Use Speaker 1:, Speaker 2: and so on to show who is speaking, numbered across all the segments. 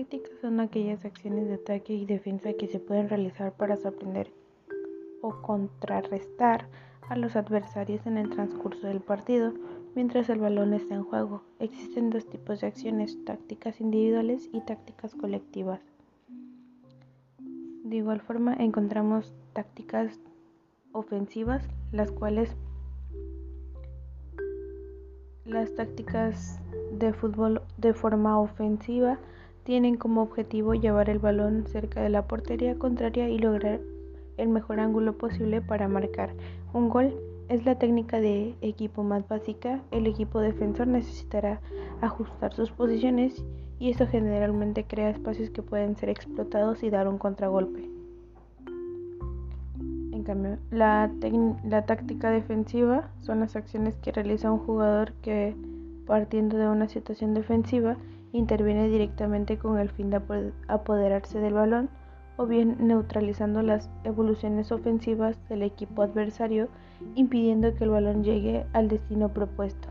Speaker 1: Tácticas son aquellas acciones de ataque y defensa que se pueden realizar para sorprender o contrarrestar a los adversarios en el transcurso del partido mientras el balón está en juego. Existen dos tipos de acciones, tácticas individuales y tácticas colectivas. De igual forma encontramos tácticas ofensivas, las cuales las tácticas de fútbol de forma ofensiva tienen como objetivo llevar el balón cerca de la portería contraria y lograr el mejor ángulo posible para marcar un gol. Es la técnica de equipo más básica. El equipo defensor necesitará ajustar sus posiciones y esto generalmente crea espacios que pueden ser explotados y dar un contragolpe. En cambio, la, la táctica defensiva son las acciones que realiza un jugador que, partiendo de una situación defensiva, interviene directamente con el fin de apoderarse del balón o bien neutralizando las evoluciones ofensivas del equipo adversario, impidiendo que el balón llegue al destino propuesto.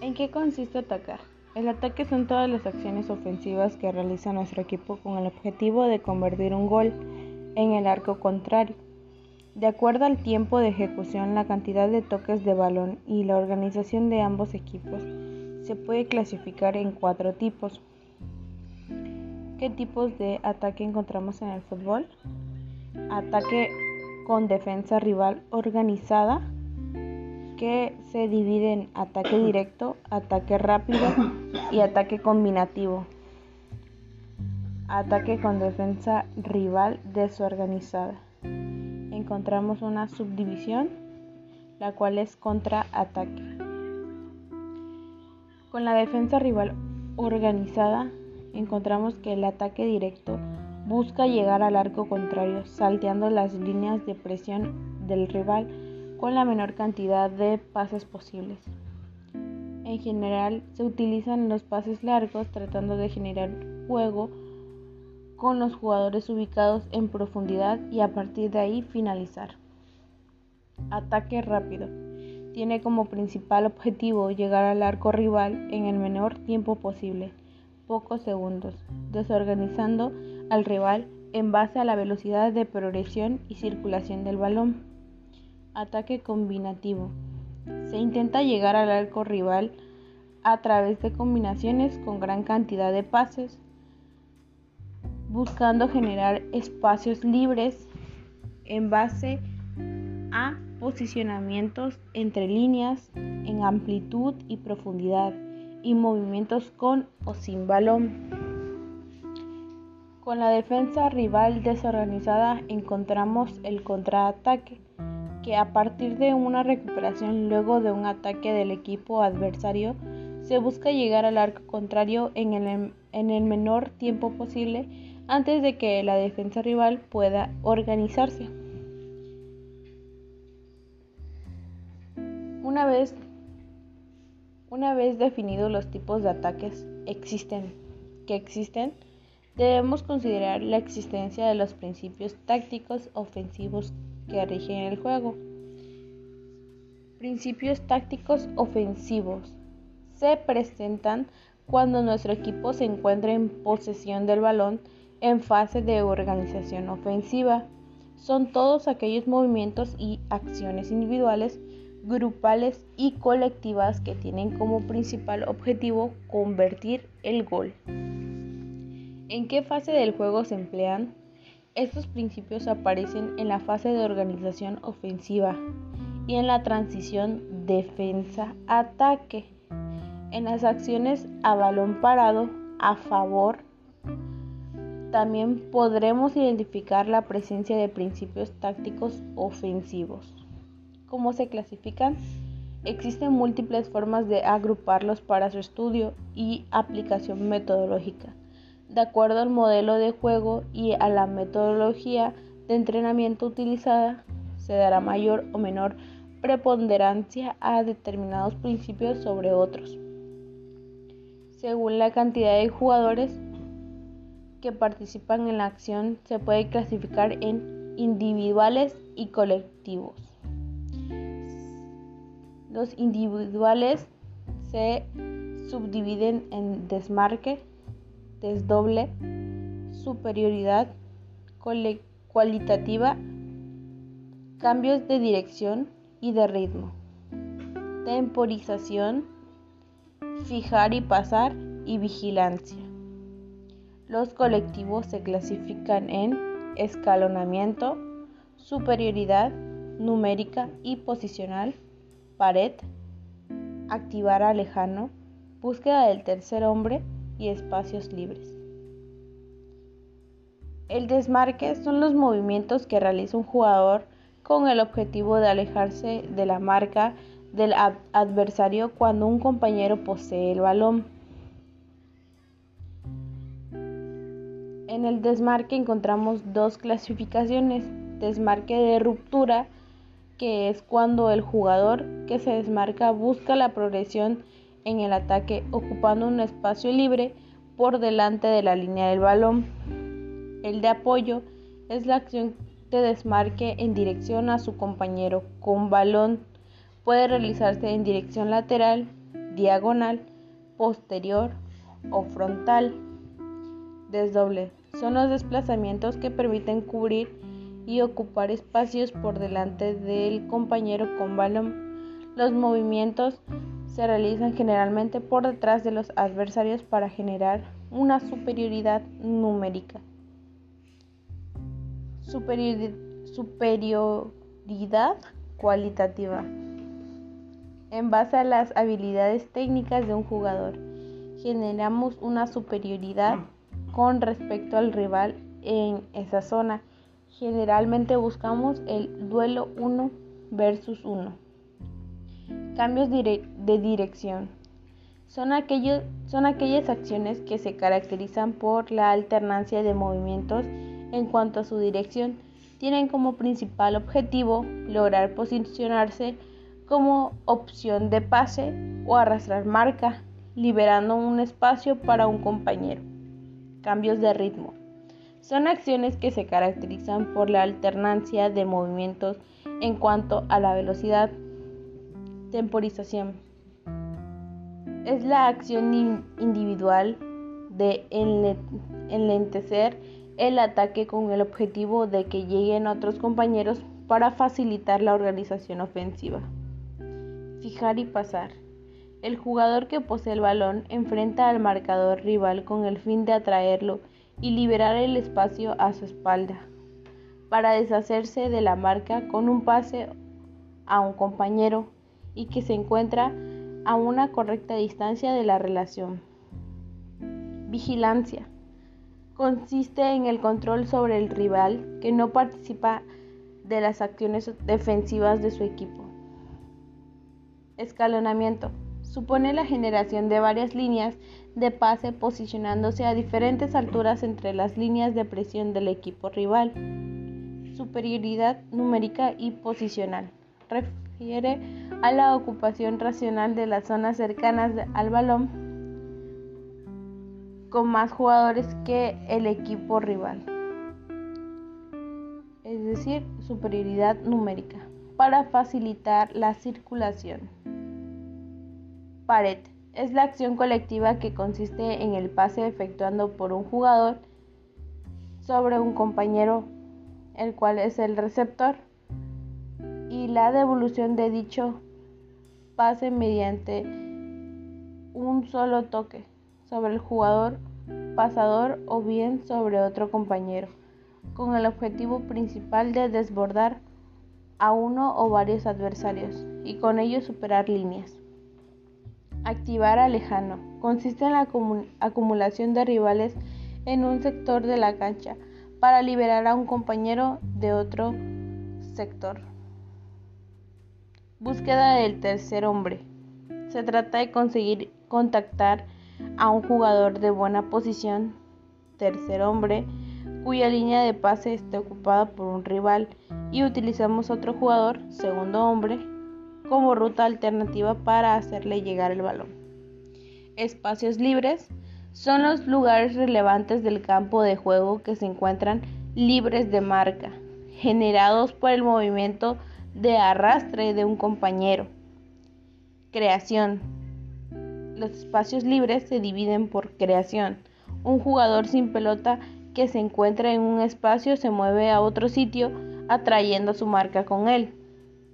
Speaker 1: ¿En qué consiste atacar? El ataque son todas las acciones ofensivas que realiza nuestro equipo con el objetivo de convertir un gol en el arco contrario. De acuerdo al tiempo de ejecución, la cantidad de toques de balón y la organización de ambos equipos se puede clasificar en cuatro tipos. ¿Qué tipos de ataque encontramos en el fútbol? Ataque con defensa rival organizada, que se divide en ataque directo, ataque rápido y ataque combinativo. Ataque con defensa rival desorganizada encontramos una subdivisión, la cual es contraataque. Con la defensa rival organizada, encontramos que el ataque directo busca llegar al arco contrario, salteando las líneas de presión del rival con la menor cantidad de pases posibles. En general, se utilizan los pases largos tratando de generar juego con los jugadores ubicados en profundidad y a partir de ahí finalizar. Ataque rápido. Tiene como principal objetivo llegar al arco rival en el menor tiempo posible, pocos segundos, desorganizando al rival en base a la velocidad de progresión y circulación del balón. Ataque combinativo. Se intenta llegar al arco rival a través de combinaciones con gran cantidad de pases, buscando generar espacios libres en base a posicionamientos entre líneas en amplitud y profundidad y movimientos con o sin balón. Con la defensa rival desorganizada encontramos el contraataque, que a partir de una recuperación luego de un ataque del equipo adversario se busca llegar al arco contrario en el, en el menor tiempo posible antes de que la defensa rival pueda organizarse. Una vez, una vez definidos los tipos de ataques que existen, debemos considerar la existencia de los principios tácticos ofensivos que rigen el juego. Principios tácticos ofensivos se presentan cuando nuestro equipo se encuentra en posesión del balón en fase de organización ofensiva. Son todos aquellos movimientos y acciones individuales, grupales y colectivas que tienen como principal objetivo convertir el gol. ¿En qué fase del juego se emplean? Estos principios aparecen en la fase de organización ofensiva y en la transición defensa-ataque, en las acciones a balón parado a favor también podremos identificar la presencia de principios tácticos ofensivos. ¿Cómo se clasifican? Existen múltiples formas de agruparlos para su estudio y aplicación metodológica. De acuerdo al modelo de juego y a la metodología de entrenamiento utilizada, se dará mayor o menor preponderancia a determinados principios sobre otros. Según la cantidad de jugadores que participan en la acción se puede clasificar en individuales y colectivos. Los individuales se subdividen en desmarque, desdoble, superioridad cualitativa, cambios de dirección y de ritmo, temporización, fijar y pasar y vigilancia. Los colectivos se clasifican en escalonamiento, superioridad numérica y posicional, pared, activar a lejano, búsqueda del tercer hombre y espacios libres. El desmarque son los movimientos que realiza un jugador con el objetivo de alejarse de la marca del adversario cuando un compañero posee el balón. En el desmarque encontramos dos clasificaciones. Desmarque de ruptura, que es cuando el jugador que se desmarca busca la progresión en el ataque ocupando un espacio libre por delante de la línea del balón. El de apoyo es la acción de desmarque en dirección a su compañero con balón. Puede realizarse en dirección lateral, diagonal, posterior o frontal. Desdoble son los desplazamientos que permiten cubrir y ocupar espacios por delante del compañero con balón. Los movimientos se realizan generalmente por detrás de los adversarios para generar una superioridad numérica. superioridad cualitativa. En base a las habilidades técnicas de un jugador, generamos una superioridad con respecto al rival en esa zona. Generalmente buscamos el duelo 1 versus 1. Cambios de dirección. Son, aquellos, son aquellas acciones que se caracterizan por la alternancia de movimientos en cuanto a su dirección. Tienen como principal objetivo lograr posicionarse como opción de pase o arrastrar marca, liberando un espacio para un compañero cambios de ritmo. Son acciones que se caracterizan por la alternancia de movimientos en cuanto a la velocidad. Temporización. Es la acción individual de enlentecer el ataque con el objetivo de que lleguen otros compañeros para facilitar la organización ofensiva. Fijar y pasar. El jugador que posee el balón enfrenta al marcador rival con el fin de atraerlo y liberar el espacio a su espalda para deshacerse de la marca con un pase a un compañero y que se encuentra a una correcta distancia de la relación. Vigilancia. Consiste en el control sobre el rival que no participa de las acciones defensivas de su equipo. Escalonamiento supone la generación de varias líneas de pase posicionándose a diferentes alturas entre las líneas de presión del equipo rival. Superioridad numérica y posicional. Refiere a la ocupación racional de las zonas cercanas al balón con más jugadores que el equipo rival. Es decir, superioridad numérica para facilitar la circulación. Pared es la acción colectiva que consiste en el pase efectuando por un jugador sobre un compañero, el cual es el receptor, y la devolución de dicho pase mediante un solo toque sobre el jugador pasador o bien sobre otro compañero, con el objetivo principal de desbordar a uno o varios adversarios y con ello superar líneas. Activar a lejano. Consiste en la acumulación de rivales en un sector de la cancha para liberar a un compañero de otro sector. Búsqueda del tercer hombre. Se trata de conseguir contactar a un jugador de buena posición, tercer hombre, cuya línea de pase esté ocupada por un rival y utilizamos otro jugador, segundo hombre, como ruta alternativa para hacerle llegar el balón. Espacios libres son los lugares relevantes del campo de juego que se encuentran libres de marca, generados por el movimiento de arrastre de un compañero. Creación. Los espacios libres se dividen por creación. Un jugador sin pelota que se encuentra en un espacio se mueve a otro sitio atrayendo su marca con él.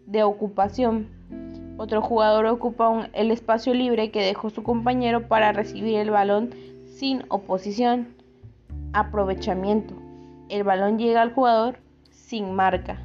Speaker 1: De ocupación. Otro jugador ocupa el espacio libre que dejó su compañero para recibir el balón sin oposición. Aprovechamiento. El balón llega al jugador sin marca.